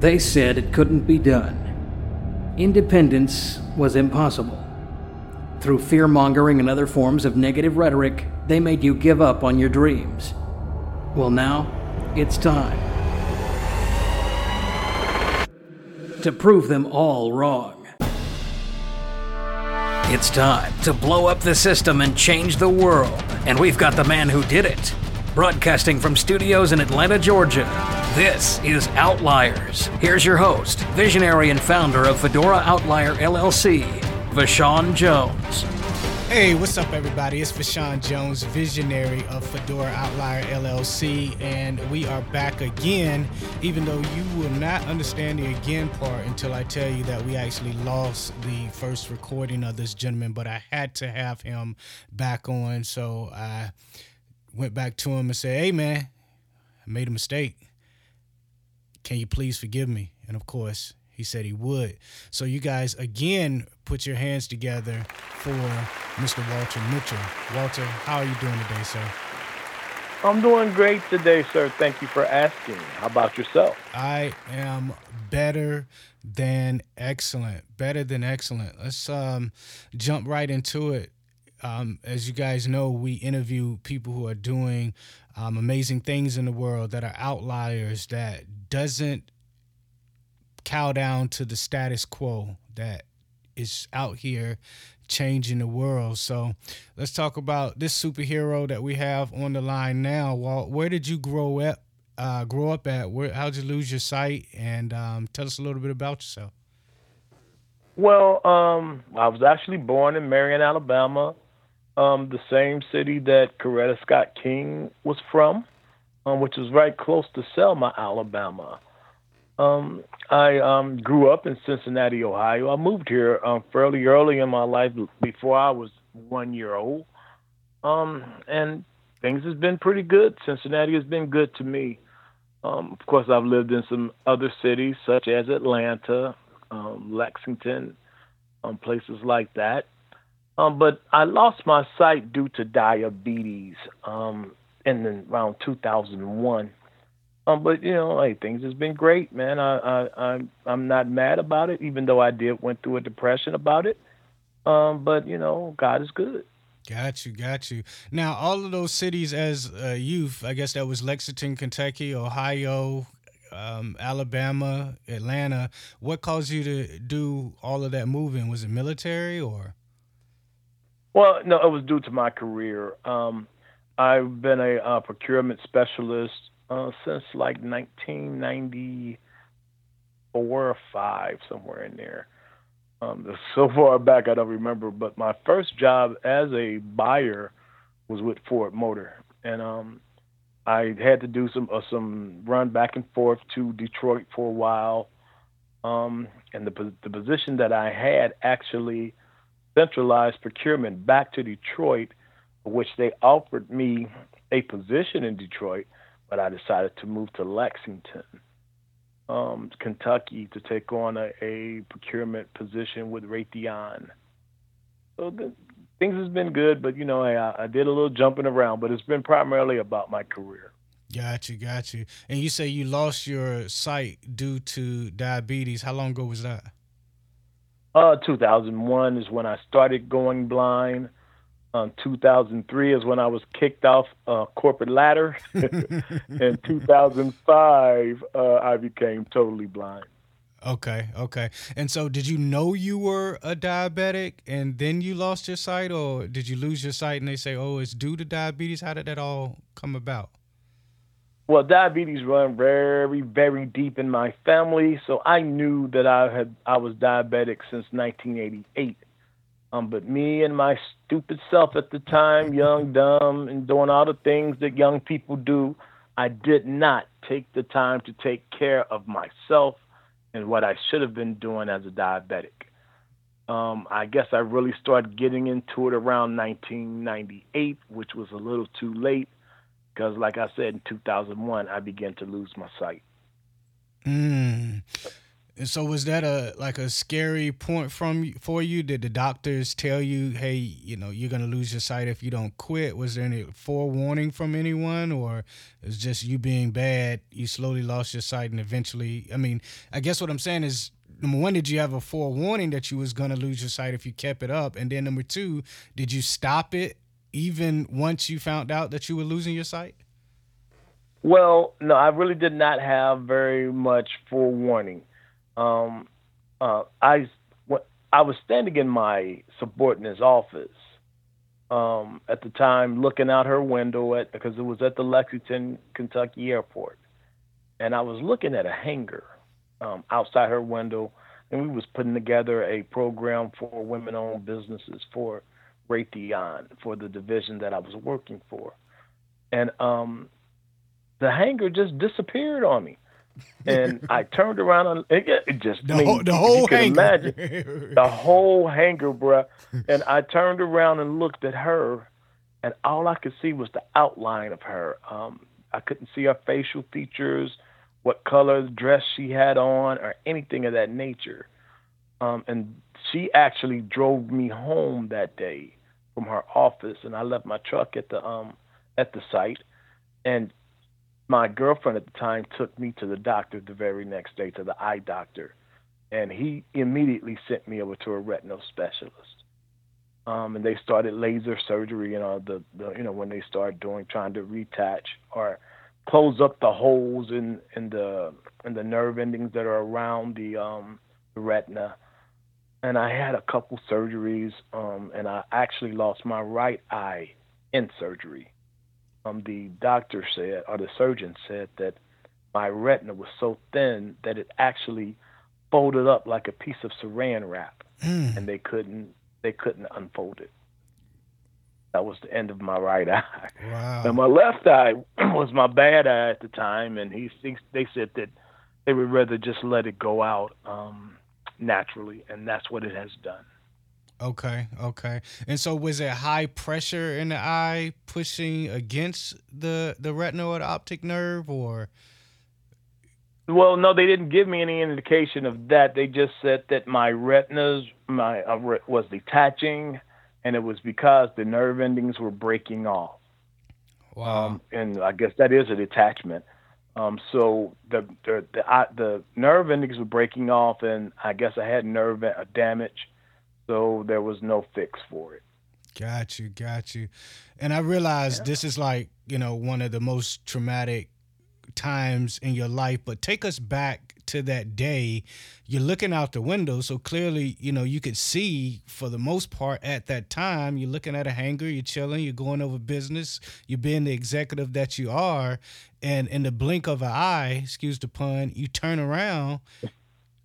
They said it couldn't be done. Independence was impossible. Through fear mongering and other forms of negative rhetoric, they made you give up on your dreams. Well, now, it's time to prove them all wrong. It's time to blow up the system and change the world. And we've got the man who did it. Broadcasting from studios in Atlanta, Georgia, this is Outliers. Here's your host, visionary and founder of Fedora Outlier LLC, Vashawn Jones. Hey, what's up, everybody? It's Vashawn Jones, visionary of Fedora Outlier LLC, and we are back again. Even though you will not understand the again part until I tell you that we actually lost the first recording of this gentleman, but I had to have him back on, so I went back to him and said, Hey, man, I made a mistake. Can you please forgive me? And of course, he said he would. So, you guys, again, put your hands together for Mr. Walter Mitchell. Walter, how are you doing today, sir? I'm doing great today, sir. Thank you for asking. How about yourself? I am better than excellent. Better than excellent. Let's um, jump right into it. Um, as you guys know, we interview people who are doing um, amazing things in the world that are outliers that doesn't cow down to the status quo that is out here changing the world. So let's talk about this superhero that we have on the line now. Walt, where did you grow up? Uh, grow up at? Where? How'd you lose your sight? And um, tell us a little bit about yourself. Well, um, I was actually born in Marion, Alabama, um, the same city that Coretta Scott King was from, um, which is right close to Selma, Alabama. Um, I um, grew up in Cincinnati, Ohio. I moved here um, fairly early in my life, before I was one year old. Um, and things has been pretty good. Cincinnati has been good to me. Of course, I've lived in some other cities such as Atlanta, Lexington, places like that. Um, but I lost my sight due to diabetes um, in the, around 2001. Um, but you know, hey, things has been great, man. I, I, I'm, I'm not mad about it, even though I did went through a depression about it. Um, but you know, God is good. Got you, got you. Now, all of those cities as a youth, I guess that was Lexington, Kentucky, Ohio, um, Alabama, Atlanta. What caused you to do all of that moving? Was it military or? Well, no, it was due to my career. Um, I've been a, a procurement specialist uh, since like 1994 or five, somewhere in there. Um, so far back, I don't remember. But my first job as a buyer was with Ford Motor, and um, I had to do some uh, some run back and forth to Detroit for a while. Um, and the the position that I had actually centralized procurement back to Detroit, which they offered me a position in Detroit, but I decided to move to Lexington, um, Kentucky, to take on a, a procurement position with Raytheon. So the, things has been good, but you know, I, I did a little jumping around, but it's been primarily about my career. Got you, got you. And you say you lost your sight due to diabetes. How long ago was that? Uh, 2001 is when I started going blind. Um, 2003 is when I was kicked off uh, corporate ladder. In 2005, uh, I became totally blind. Okay, okay. And so, did you know you were a diabetic, and then you lost your sight, or did you lose your sight and they say, "Oh, it's due to diabetes"? How did that all come about? Well, diabetes run very, very deep in my family, so I knew that I had I was diabetic since 1988. Um, but me and my stupid self at the time, young, dumb, and doing all the things that young people do, I did not take the time to take care of myself and what I should have been doing as a diabetic. Um, I guess I really started getting into it around 1998, which was a little too late because, like I said, in 2001, I began to lose my sight. Mm. And so was that a like a scary point from for you? Did the doctors tell you, "Hey, you know, you're to lose your sight if you don't quit"? Was there any forewarning from anyone or it's just you being bad, you slowly lost your sight and eventually, I mean, I guess what I'm saying is number one, did you have a forewarning that you was to lose your sight if you kept it up? And then number two, did you stop it even once you found out that you were losing your sight? Well, no, I really did not have very much forewarning um, uh, I I was standing in my subordinate's office um, at the time, looking out her window at because it was at the Lexington, Kentucky airport, and I was looking at a hangar um, outside her window, and we was putting together a program for women-owned businesses for Raytheon for the division that I was working for, and um, the hangar just disappeared on me and I turned around and it, it just the I mean, whole, the whole hangar. imagine the whole hangar, bruh. And I turned around and looked at her, and all I could see was the outline of her. Um, I couldn't see her facial features, what color dress she had on, or anything of that nature. Um, and she actually drove me home that day from her office, and I left my truck at the um at the site, and my girlfriend at the time took me to the doctor the very next day to the eye doctor, and he immediately sent me over to a retinal specialist. Um, and they started laser surgery, you know, the, the you know when they start doing trying to retach or close up the holes in in the in the nerve endings that are around the um the retina. And I had a couple surgeries, um, and I actually lost my right eye in surgery um, the doctor said, or the surgeon said, that my retina was so thin that it actually folded up like a piece of saran wrap, mm. and they couldn't they couldn't unfold it. That was the end of my right eye. Wow. And my left eye was my bad eye at the time, and he thinks they said that they would rather just let it go out um, naturally, and that's what it has done. Okay, okay. And so was it high pressure in the eye pushing against the the retinal or the optic nerve or well, no, they didn't give me any indication of that. They just said that my retinas my uh, was detaching, and it was because the nerve endings were breaking off. Wow. Um, and I guess that is a detachment. Um, so the the the, I, the nerve endings were breaking off, and I guess I had nerve damage so there was no fix for it. Got you, got you. And I realize yeah. this is like, you know, one of the most traumatic times in your life, but take us back to that day. You're looking out the window, so clearly, you know, you could see for the most part at that time, you're looking at a hangar, you're chilling, you're going over business, you're being the executive that you are, and in the blink of an eye, excuse the pun, you turn around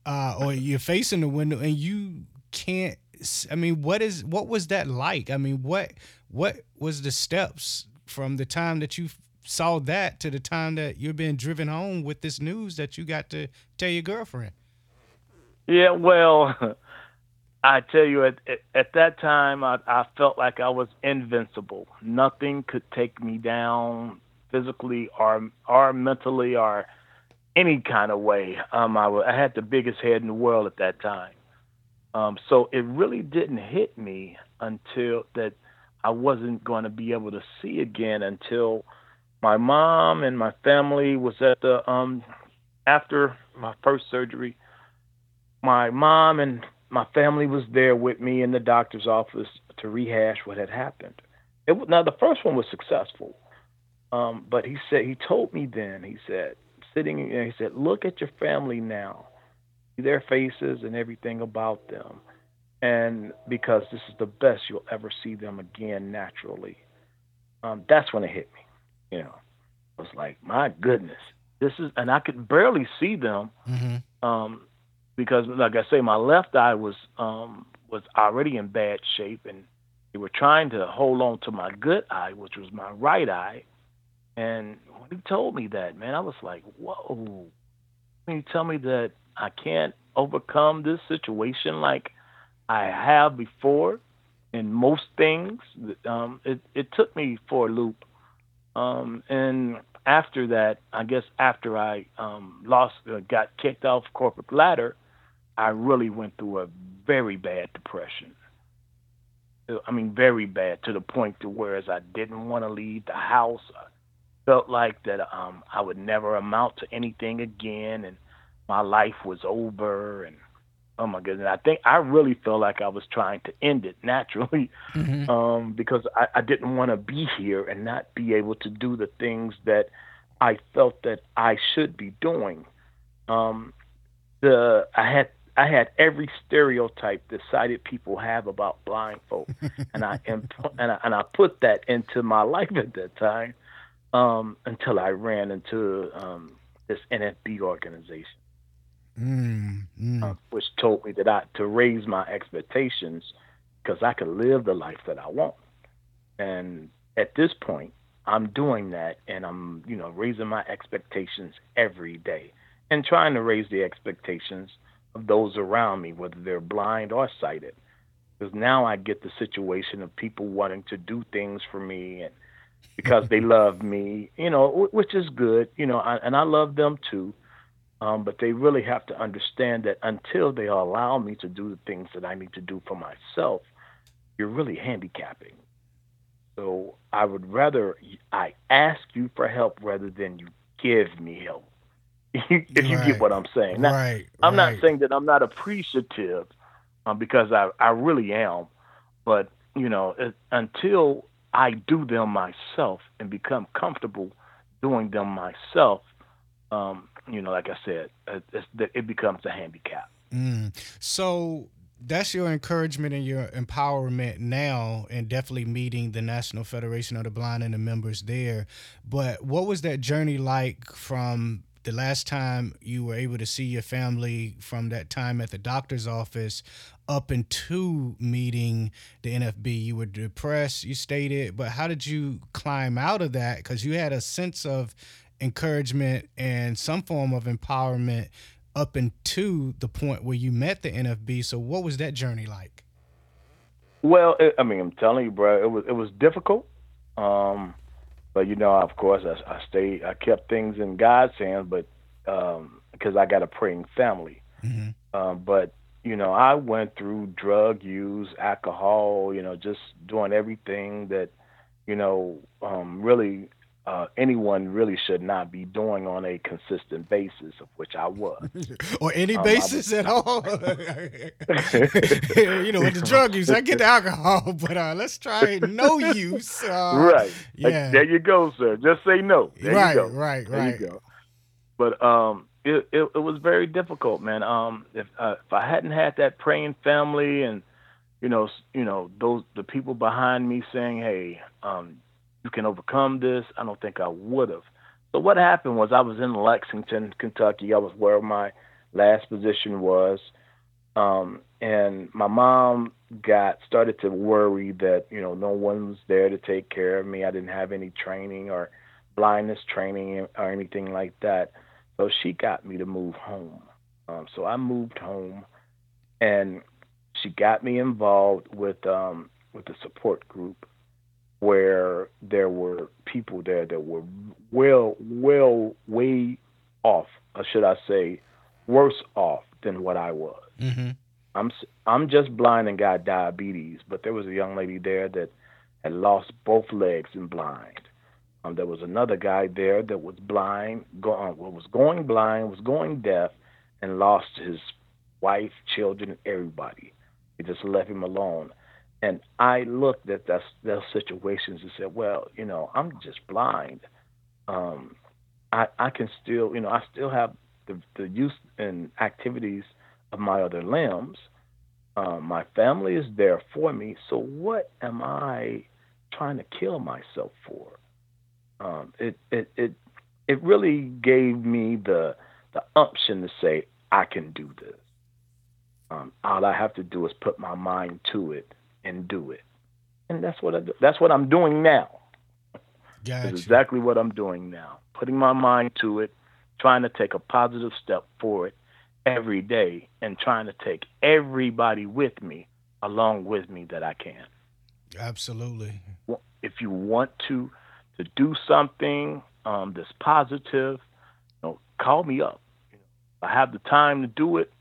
uh, or you're facing the window and you can't I mean, what is what was that like? I mean, what what was the steps from the time that you saw that to the time that you're being driven home with this news that you got to tell your girlfriend? Yeah, well, I tell you, at at, at that time, I, I felt like I was invincible. Nothing could take me down physically or or mentally or any kind of way. Um, I, I had the biggest head in the world at that time. Um, so it really didn't hit me until that I wasn't going to be able to see again until my mom and my family was at the um after my first surgery. My mom and my family was there with me in the doctor's office to rehash what had happened. It, now the first one was successful, um, but he said he told me then he said sitting he said look at your family now their faces and everything about them. And because this is the best you'll ever see them again naturally. Um, that's when it hit me. You know, I was like, my goodness, this is, and I could barely see them mm-hmm. um, because, like I say, my left eye was um, was already in bad shape, and they were trying to hold on to my good eye, which was my right eye. And when he told me that, man, I was like, whoa. When he tell me that I can't overcome this situation like I have before in most things. Um, it, it took me for a loop. Um, and after that, I guess after I um, lost, uh, got kicked off corporate ladder, I really went through a very bad depression. I mean, very bad to the point to whereas I didn't want to leave the house. I felt like that um, I would never amount to anything again, and my life was over. And oh my goodness, I think I really felt like I was trying to end it naturally, mm-hmm. um, because I, I didn't want to be here and not be able to do the things that I felt that I should be doing. Um, the I had I had every stereotype that sighted people have about blind folk, and I and I, and I put that into my life at that time um, until I ran into um, this NFB organization, mm, mm. Uh, which told me that I to raise my expectations because I could live the life that I want, and at this point, I'm doing that, and I'm you know raising my expectations every day, and trying to raise the expectations of those around me, whether they're blind or sighted. Because now I get the situation of people wanting to do things for me and because they love me, you know, which is good, you know, I, and I love them too. Um, but they really have to understand that until they allow me to do the things that I need to do for myself, you're really handicapping. So I would rather I ask you for help rather than you give me help. if you get what I'm saying. Now, right, I'm right. not saying that I'm not appreciative um, because I, I really am, but you know, it, until I do them myself and become comfortable doing them myself, um, you know, like I said, it, it becomes a handicap. Mm. So that's your encouragement and your empowerment now and definitely meeting the national federation of the blind and the members there but what was that journey like from the last time you were able to see your family from that time at the doctor's office up into meeting the NFB, you were depressed, you stated, but how did you climb out of that? Because you had a sense of encouragement and some form of empowerment up into the point where you met the NFB. So, what was that journey like? Well, it, I mean, I'm telling you, bro, it was it was difficult. Um, but you know, of course, I, I stayed. I kept things in God's hands, but because um, I got a praying family. Mm-hmm. Um, but you know, I went through drug use, alcohol. You know, just doing everything that you know um, really uh, anyone really should not be doing on a consistent basis, of which I was. or any um, basis was, at all. you know, with the drug use, I get the alcohol, but uh, let's try no use. Uh, right. Yeah. there you go, sir. Just say no. There right, you go. Right, there right. you go. But um, it, it, it was very difficult, man. Um, if uh, if I hadn't had that praying family and you know, you know those the people behind me saying, "Hey, um, you can overcome this. I don't think I would have. So what happened was I was in Lexington, Kentucky. I was where my last position was. Um, and my mom got started to worry that, you know, no one was there to take care of me. I didn't have any training or blindness training or anything like that. So she got me to move home. Um, so I moved home and she got me involved with um, with the support group where there were people there that were well, well, way off, or should I say, worse off than what I was. Mm-hmm. I'm I'm just blind and got diabetes, but there was a young lady there that had lost both legs and blind. Um, there was another guy there that was blind, go, uh, was going blind, was going deaf, and lost his wife, children, everybody. He just left him alone. And I looked at that, those situations and said, well, you know, I'm just blind. Um, I, I can still, you know, I still have the, the use and activities of my other limbs. Um, my family is there for me. So what am I trying to kill myself for? Um, it, it, it, it really gave me the, the unction to say, I can do this. Um, all I have to do is put my mind to it and do it. And that's what I do. That's what I'm doing now. Gotcha. That's exactly what I'm doing now. Putting my mind to it, trying to take a positive step forward every day, and trying to take everybody with me along with me that I can. Absolutely. If you want to to do something um, that's positive, you know, call me up. I have the time to do it.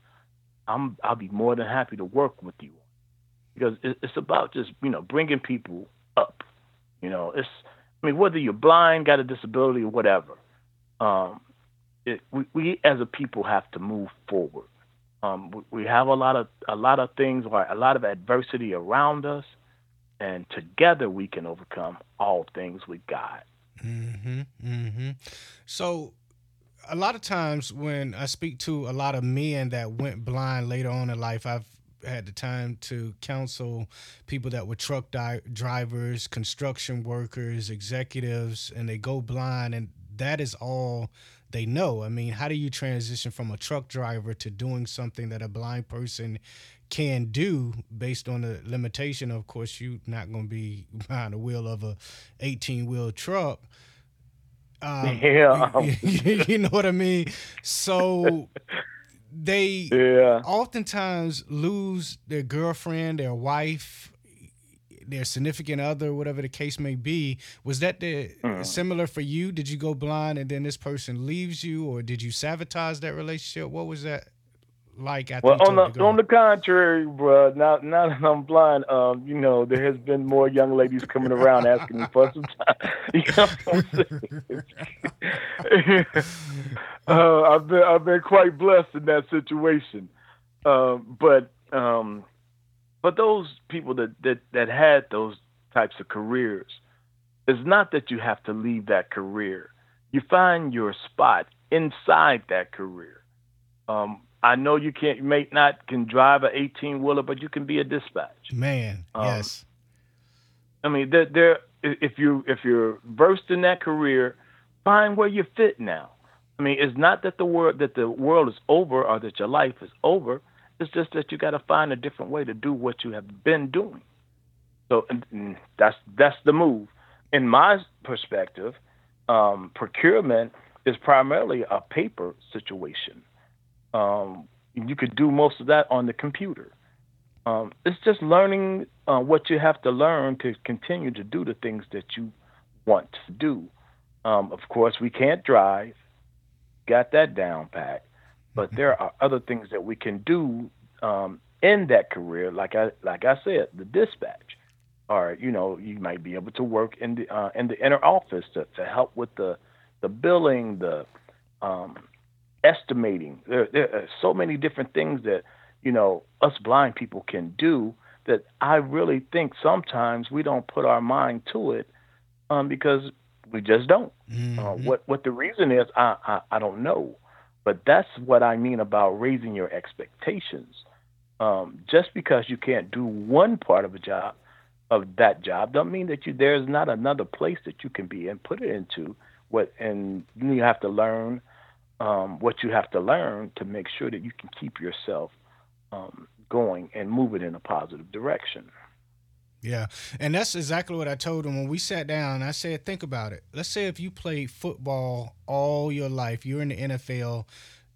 I'm I'll be more than happy to work with you because it's about just you know bringing people up. You know, it's I mean whether you're blind, got a disability, or whatever. Um, it, we, we as a people have to move forward. Um, we, we have a lot of a lot of things, or a lot of adversity around us, and together we can overcome all things with God. Mm-hmm. Mm-hmm. So a lot of times when I speak to a lot of men that went blind later on in life, I've had the time to counsel people that were truck di- drivers, construction workers, executives, and they go blind, and that is all they know. I mean, how do you transition from a truck driver to doing something that a blind person can do based on the limitation? Of course, you're not going to be behind the wheel of a 18 wheel truck. Um, yeah, you know what I mean. So they yeah. oftentimes lose their girlfriend, their wife, their significant other, whatever the case may be. Was that the mm. similar for you? Did you go blind and then this person leaves you, or did you sabotage that relationship? What was that like? well, on the on the contrary, bro. Now now that I'm blind, um, you know, there has been more young ladies coming around asking me for some time. You know what I'm saying? uh, I've been I've been quite blessed in that situation, uh, but um, but those people that, that that had those types of careers, it's not that you have to leave that career. You find your spot inside that career. Um, I know you can't, you may not can drive an 18 wheeler, but you can be a dispatch. Man, um, yes. I mean, there, there. If you if you're versed in that career, find where you fit now. I mean, it's not that the world that the world is over or that your life is over. It's just that you got to find a different way to do what you have been doing. So that's that's the move. In my perspective, um, procurement is primarily a paper situation. Um, you could do most of that on the computer. Um, it's just learning uh, what you have to learn to continue to do the things that you want to do. Um, of course, we can't drive, got that down pat, but there are other things that we can do um, in that career. Like I like I said, the dispatch, or you know, you might be able to work in the uh, in the inner office to, to help with the the billing, the um, estimating. There, there are so many different things that you know us blind people can do that I really think sometimes we don't put our mind to it um, because we just don't. Uh, mm-hmm. Uh, what what the reason is, I, I I don't know, but that's what I mean about raising your expectations. Um, just because you can't do one part of a job of that job, don't mean that you there's not another place that you can be and put it into. What and you have to learn um, what you have to learn to make sure that you can keep yourself um, going and move it in a positive direction. Yeah, and that's exactly what I told him when we sat down. I said, think about it. Let's say if you played football all your life, you're in the NFL,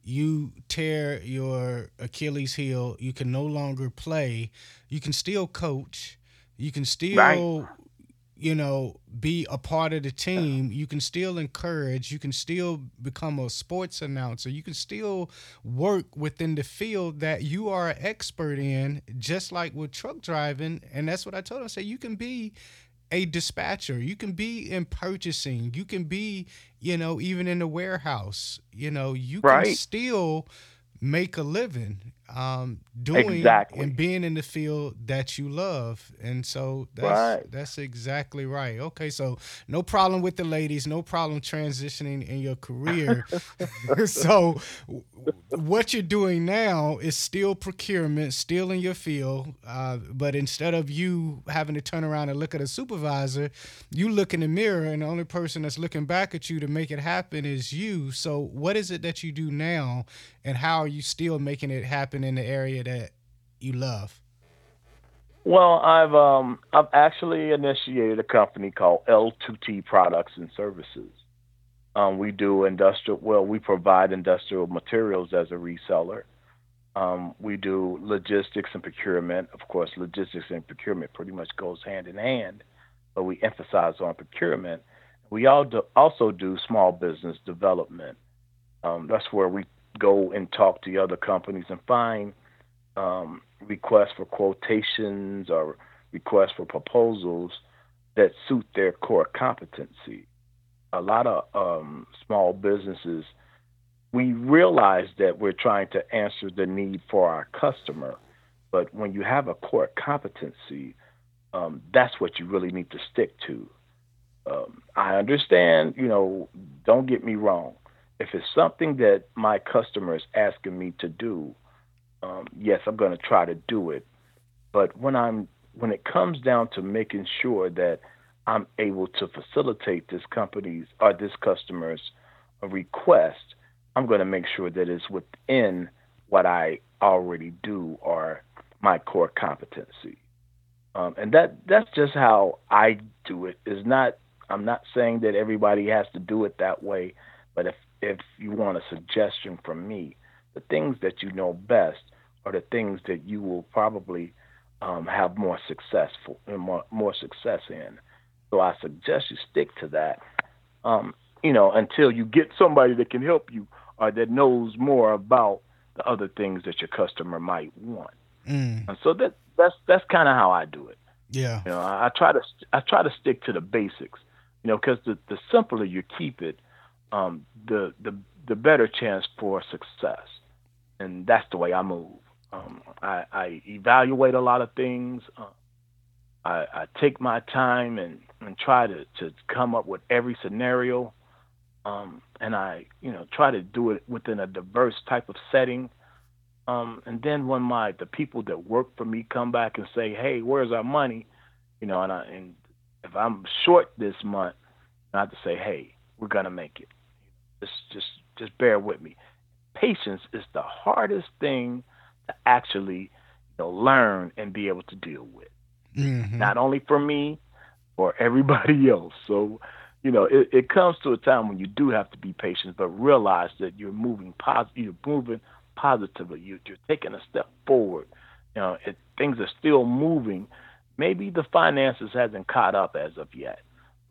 you tear your Achilles heel, you can no longer play, you can still coach, you can still right you know, be a part of the team, you can still encourage, you can still become a sports announcer, you can still work within the field that you are an expert in, just like with truck driving. And that's what I told him. I said, you can be a dispatcher, you can be in purchasing, you can be, you know, even in the warehouse, you know, you right. can still make a living um, doing exactly. and being in the field that you love. And so that's right. that's exactly right. Okay, so no problem with the ladies, no problem transitioning in your career. so what you're doing now is still procurement, still in your field, uh, but instead of you having to turn around and look at a supervisor, you look in the mirror and the only person that's looking back at you to make it happen is you. So what is it that you do now and how are you still making it happen in the area that you love? Well, I've um I've actually initiated a company called L2T Products and Services. Um, we do industrial. Well, we provide industrial materials as a reseller. Um, we do logistics and procurement. Of course, logistics and procurement pretty much goes hand in hand, but we emphasize on procurement. We all do, also do small business development. Um, that's where we go and talk to other companies and find um, requests for quotations or requests for proposals that suit their core competency. A lot of um, small businesses, we realize that we're trying to answer the need for our customer, but when you have a core competency, um, that's what you really need to stick to. Um, I understand, you know, don't get me wrong. If it's something that my customer is asking me to do, um, yes, I'm going to try to do it. But when I'm when it comes down to making sure that I'm able to facilitate this company's or this customer's request, I'm going to make sure that it's within what I already do or my core competency. Um, and that that's just how I do it. Is not I'm not saying that everybody has to do it that way, but if if you want a suggestion from me, the things that you know best are the things that you will probably um, have more successful and more more success in. So I suggest you stick to that. Um, you know, until you get somebody that can help you or that knows more about the other things that your customer might want. Mm. And so that that's that's kind of how I do it. Yeah. You know, I, I, try to I try to stick to the basics. You know, because the the simpler you keep it, um, the the the better chance for success. And that's the way I move. Um, I, I, evaluate a lot of things. Uh, I, I, take my time and, and try to, to come up with every scenario. Um, and I, you know, try to do it within a diverse type of setting. Um, and then when my the people that work for me come back and say, "Hey, where's our money?" You know, and I, and if I'm short this month, I have to say, "Hey, we're gonna make it." Just just just bear with me. Patience is the hardest thing to actually you know, learn and be able to deal with. Mm-hmm. Not only for me, for everybody else. So, you know, it, it comes to a time when you do have to be patient, but realize that you're moving positive. You're moving positively. You, you're taking a step forward. You know, it, things are still moving. Maybe the finances hasn't caught up as of yet,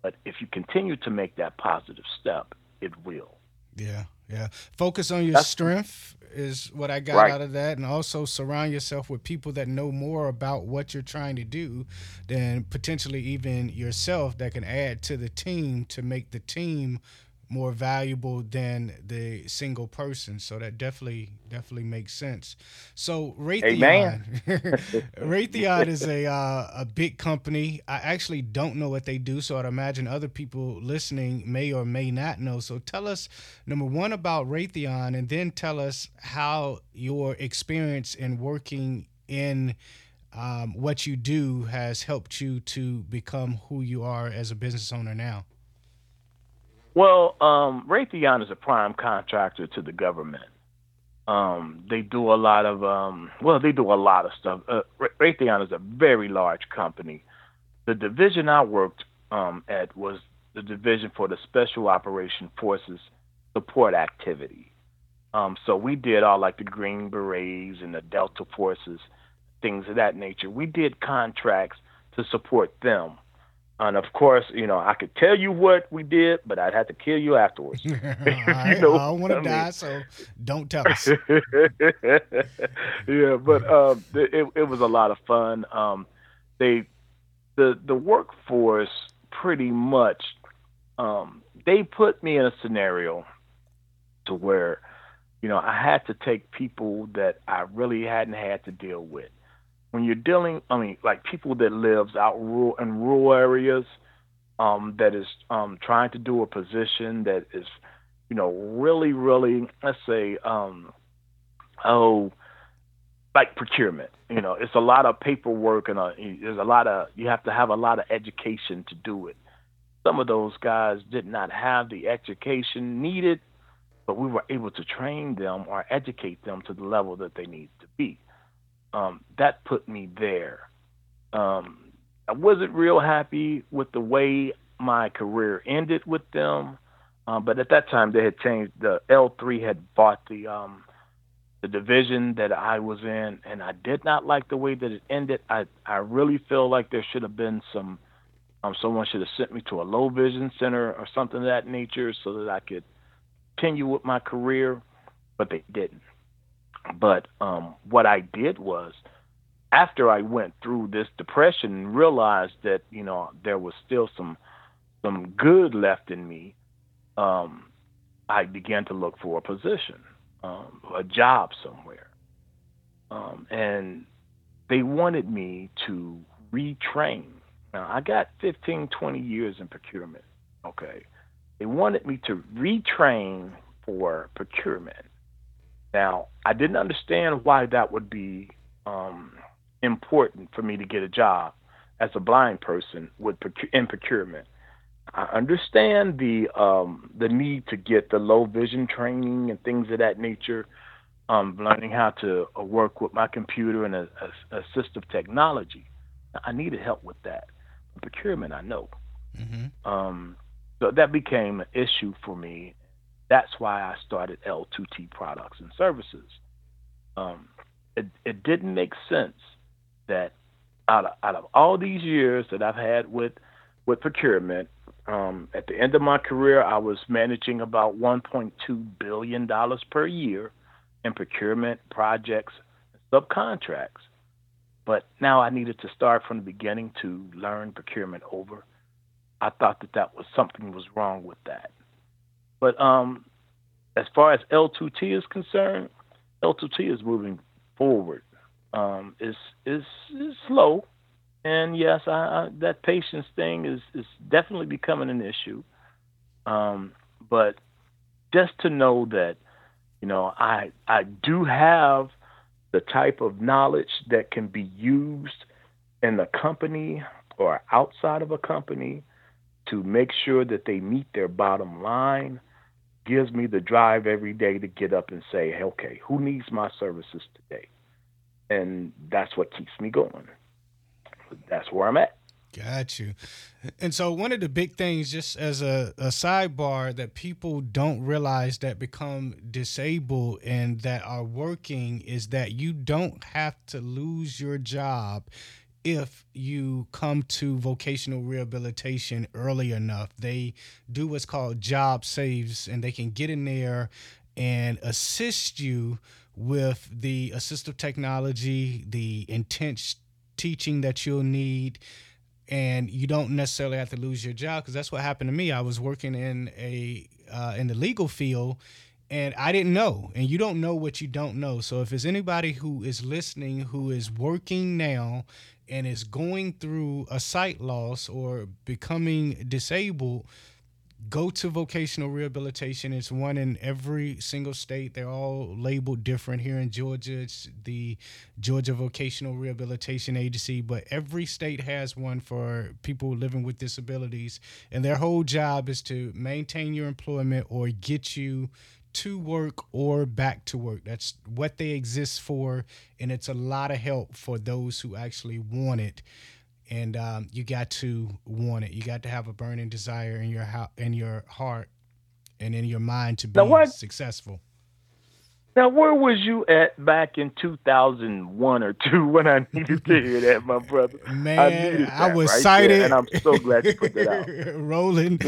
but if you continue to make that positive step, it will. Yeah, yeah. Focus on your That's, strength is what I got right. out of that, and also surround yourself with people that know more about what you're trying to do than potentially even yourself that can add to the team to make the team more valuable than the single person. So that definitely definitely makes sense. So Raytheon, Raytheon is a uh, a big company. I actually don't know what they do, so I'd imagine other people listening may or may not know. So tell us number one about Raytheon, and then tell us how your experience in working in um, what you do has helped you to become who you are as a business owner now. Well, um, Raytheon is a prime contractor to the government. Um, they do a lot of um, well, they do a lot of stuff. Uh, Raytheon is a very large company. The division I worked um, at was the division for the Special Operation Forces support activity. Um, so we did all like the Green Berets and the Delta Forces, things of that nature. We did contracts to support them. And of course, you know, I could tell you what we did, but I'd have to kill you afterwards. you know, I don't want to die, mean. so don't tell us. yeah, but um, it it was a lot of fun. Um, they the the workforce pretty much um, they put me in a scenario to where you know I had to take people that I really hadn't had to deal with when you're dealing, I mean, like people that lives out rural in rural areas, um, that is um, trying to do a position that is, you know, really, really, let's say, um, oh, like procurement. You know, it's a lot of paperwork and a, there's a lot of you have to have a lot of education to do it. Some of those guys did not have the education needed, but we were able to train them or educate them to the level that they need to be um, that put me there. Um, I wasn't real happy with the way my career ended with them, uh, but at that time they had changed. The L3 had bought the um, the division that I was in, and I did not like the way that it ended. I I really feel like there should have been some. Um, someone should have sent me to a low vision center or something of that nature so that I could continue with my career, but they didn't. But um, what I did was, after I went through this depression and realized that you know there was still some some good left in me, um, I began to look for a position, um, a job somewhere, um, and they wanted me to retrain. Now I got 15, 20 years in procurement. Okay, they wanted me to retrain for procurement. Now, I didn't understand why that would be um, important for me to get a job as a blind person with in procurement. I understand the um, the need to get the low vision training and things of that nature. Um, learning how to uh, work with my computer and a, a, assistive technology. I needed help with that. Procurement, I know. Mm-hmm. Um, so that became an issue for me. That's why I started L2T Products and Services. Um, it, it didn't make sense that out of, out of all these years that I've had with with procurement, um, at the end of my career, I was managing about 1.2 billion dollars per year in procurement projects, and subcontracts. But now I needed to start from the beginning to learn procurement over I thought that that was something was wrong with that. But um, as far as L2T is concerned, L2T is moving forward. Um, is is is slow, and yes, I, I, that patience thing is is definitely becoming an issue. Um, but just to know that, you know, I I do have the type of knowledge that can be used in the company or outside of a company to make sure that they meet their bottom line gives me the drive every day to get up and say, hey, okay, who needs my services today? And that's what keeps me going. That's where I'm at. Got you. And so, one of the big things, just as a, a sidebar, that people don't realize that become disabled and that are working is that you don't have to lose your job if you come to vocational rehabilitation early enough. They do what's called job saves, and they can get in there and assist you with the assistive technology, the intense teaching that you'll need. And you don't necessarily have to lose your job because that's what happened to me. I was working in a uh, in the legal field, and I didn't know. And you don't know what you don't know. So if there's anybody who is listening who is working now and is going through a sight loss or becoming disabled, go to vocational rehabilitation. It's one in every single state. They're all labeled different. Here in Georgia, it's the Georgia Vocational Rehabilitation Agency, but every state has one for people living with disabilities. And their whole job is to maintain your employment or get you to work or back to work. That's what they exist for, and it's a lot of help for those who actually want it. And um, you got to want it. You got to have a burning desire in your ha- in your heart and in your mind to be successful. Now, where was you at back in 2001 or two when I needed to hear that, my brother? Man, I, I was right cited, there, and I'm so glad you put that out. Rolling,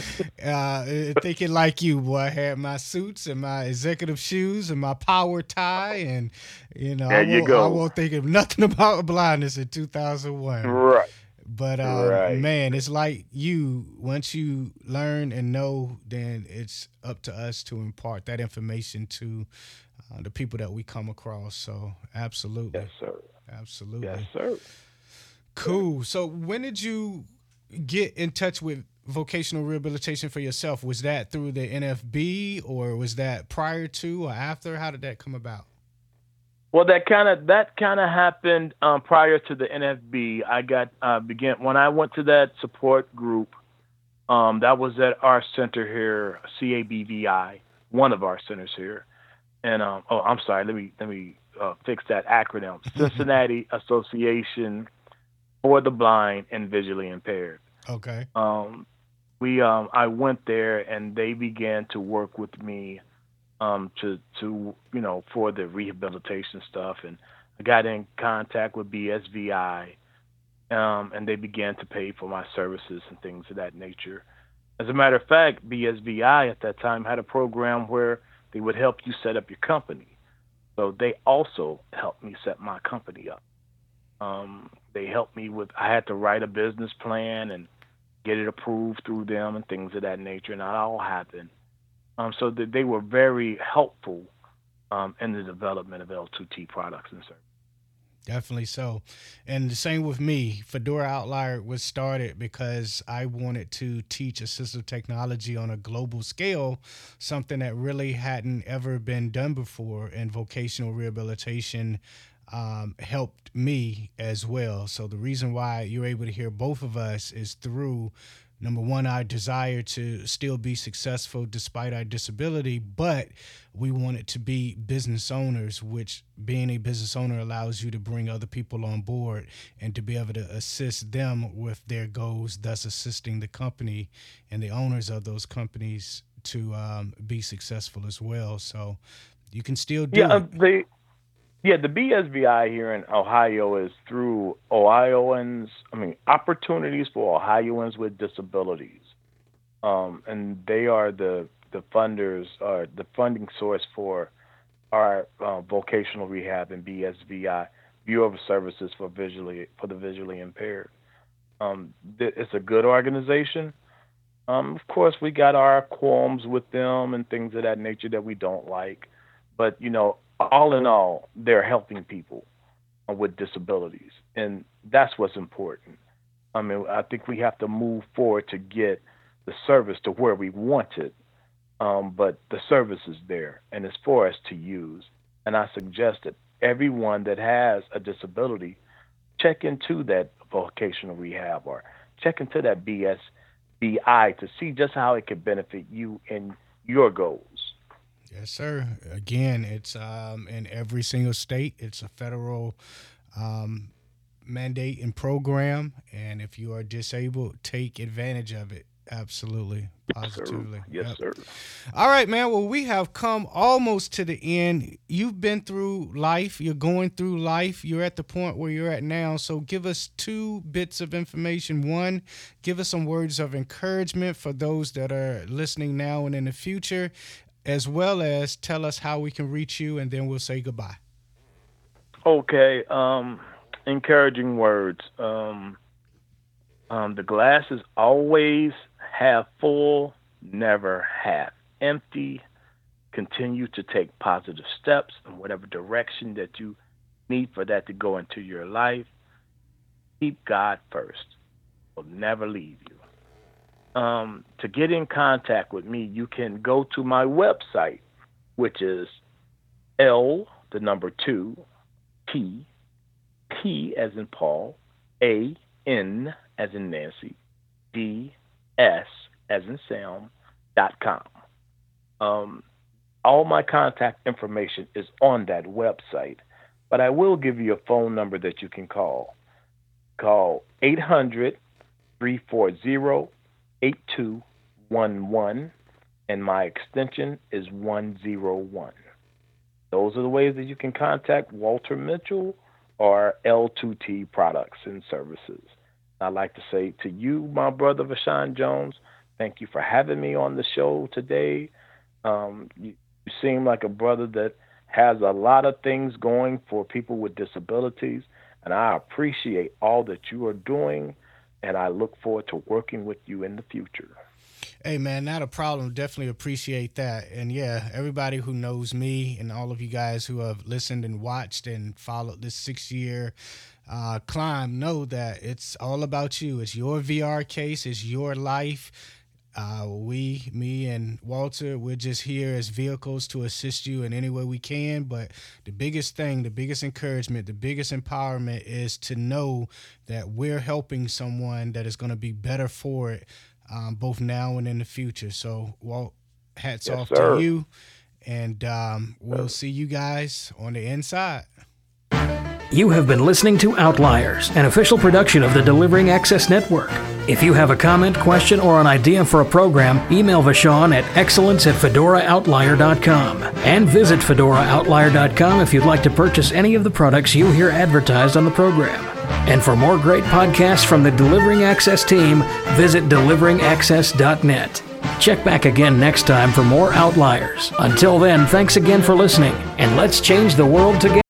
uh, thinking like you, boy. I had my suits and my executive shoes and my power tie, and you know, there I, go. I won't think of nothing about blindness in 2001. Right. But uh, right. man, it's like you once you learn and know, then it's up to us to impart that information to uh, the people that we come across. So absolutely. Yes, sir. Absolutely. Yes, sir. Cool. So when did you get in touch with vocational rehabilitation for yourself? Was that through the NFB or was that prior to or after? How did that come about? Well, that kind of that kind of happened um, prior to the NFB. I got uh, began when I went to that support group. Um, that was at our center here, CABVI, one of our centers here and um, oh, I'm sorry. Let me let me uh, fix that acronym. Cincinnati Association for the Blind and Visually Impaired. Okay. Um, we um, I went there and they began to work with me um, to to you know for the rehabilitation stuff and I got in contact with BSVI um, and they began to pay for my services and things of that nature. As a matter of fact, BSVI at that time had a program where they would help you set up your company. So they also helped me set my company up. Um, they helped me with. I had to write a business plan and get it approved through them and things of that nature, and that all happened. Um, so that they were very helpful um, in the development of L2T products and services. Definitely so. And the same with me. Fedora Outlier was started because I wanted to teach assistive technology on a global scale, something that really hadn't ever been done before And vocational rehabilitation. Um, helped me as well. So the reason why you're able to hear both of us is through number one, our desire to still be successful despite our disability, but we wanted to be business owners, which being a business owner allows you to bring other people on board and to be able to assist them with their goals, thus assisting the company and the owners of those companies to um, be successful as well. So you can still do yeah, it. Uh, the yeah, the BSVI here in Ohio is through Ohioans. I mean, opportunities for Ohioans with disabilities, um, and they are the the funders, or the funding source for our uh, vocational rehab and BSVI Bureau of Services for visually for the visually impaired. Um, it's a good organization. Um, of course, we got our qualms with them and things of that nature that we don't like, but you know, all in all, they're helping people with disabilities, and that's what's important. I mean, I think we have to move forward to get the service to where we want it, um, but the service is there, and it's for us to use. And I suggest that everyone that has a disability check into that vocational rehab or check into that BSVI to see just how it can benefit you and your goals. Yes, sir. Again, it's um, in every single state. It's a federal um, mandate and program, and if you are disabled, take advantage of it. Absolutely, positively. Yes, Yep. sir. All right, man. Well, we have come almost to the end. You've been through life. You're going through life. You're at the point where you're at now. So, give us two bits of information. One, give us some words of encouragement for those that are listening now and in the future, as well as tell us how we can reach you, and then we'll say goodbye. Okay. Um, encouraging words. Um, um, the glass is always half full, never half empty. Continue to take positive steps in whatever direction that you need for that to go into your life. Keep God first. Will never leave you. Um, to get in contact with me, you can go to my website, which is L, the number two, T, P as in Paul, A, N as in Nancy, D, S as in Sam, dot com. Um, all my contact information is on that website, but I will give you a phone number that you can call. Call 800 340 8211, and my extension is 101. Those are the ways that you can contact Walter Mitchell or L2T Products and Services. I'd like to say to you, my brother Vashawn Jones, thank you for having me on the show today. Um, you, you seem like a brother that has a lot of things going for people with disabilities, and I appreciate all that you are doing, and I look forward to working with you in the future. Hey man, not a problem. Definitely appreciate that. And yeah, everybody who knows me and all of you guys who have listened and watched and followed this six year uh, climb know that it's all about you. It's your VR case, it's your life. Uh, we, me, and Walter, we're just here as vehicles to assist you in any way we can. But the biggest thing, the biggest encouragement, the biggest empowerment is to know that we're helping someone that is going to be better for it, um, both now and in the future. So, Walt, hats Yes, off sir. to you. And um, we'll see you guys on the inside. You have been listening to Outliers, an official production of the Delivering Access Network. If you have a comment, question, or an idea for a program, email Vashawn at excellence at fedoraoutlier.com. And visit fedoraoutlier.com if you'd like to purchase any of the products you hear advertised on the program. And for more great podcasts from the Delivering Access team, visit deliveringaccess.net. Check back again next time for more Outliers. Until then, thanks again for listening, and let's change the world together.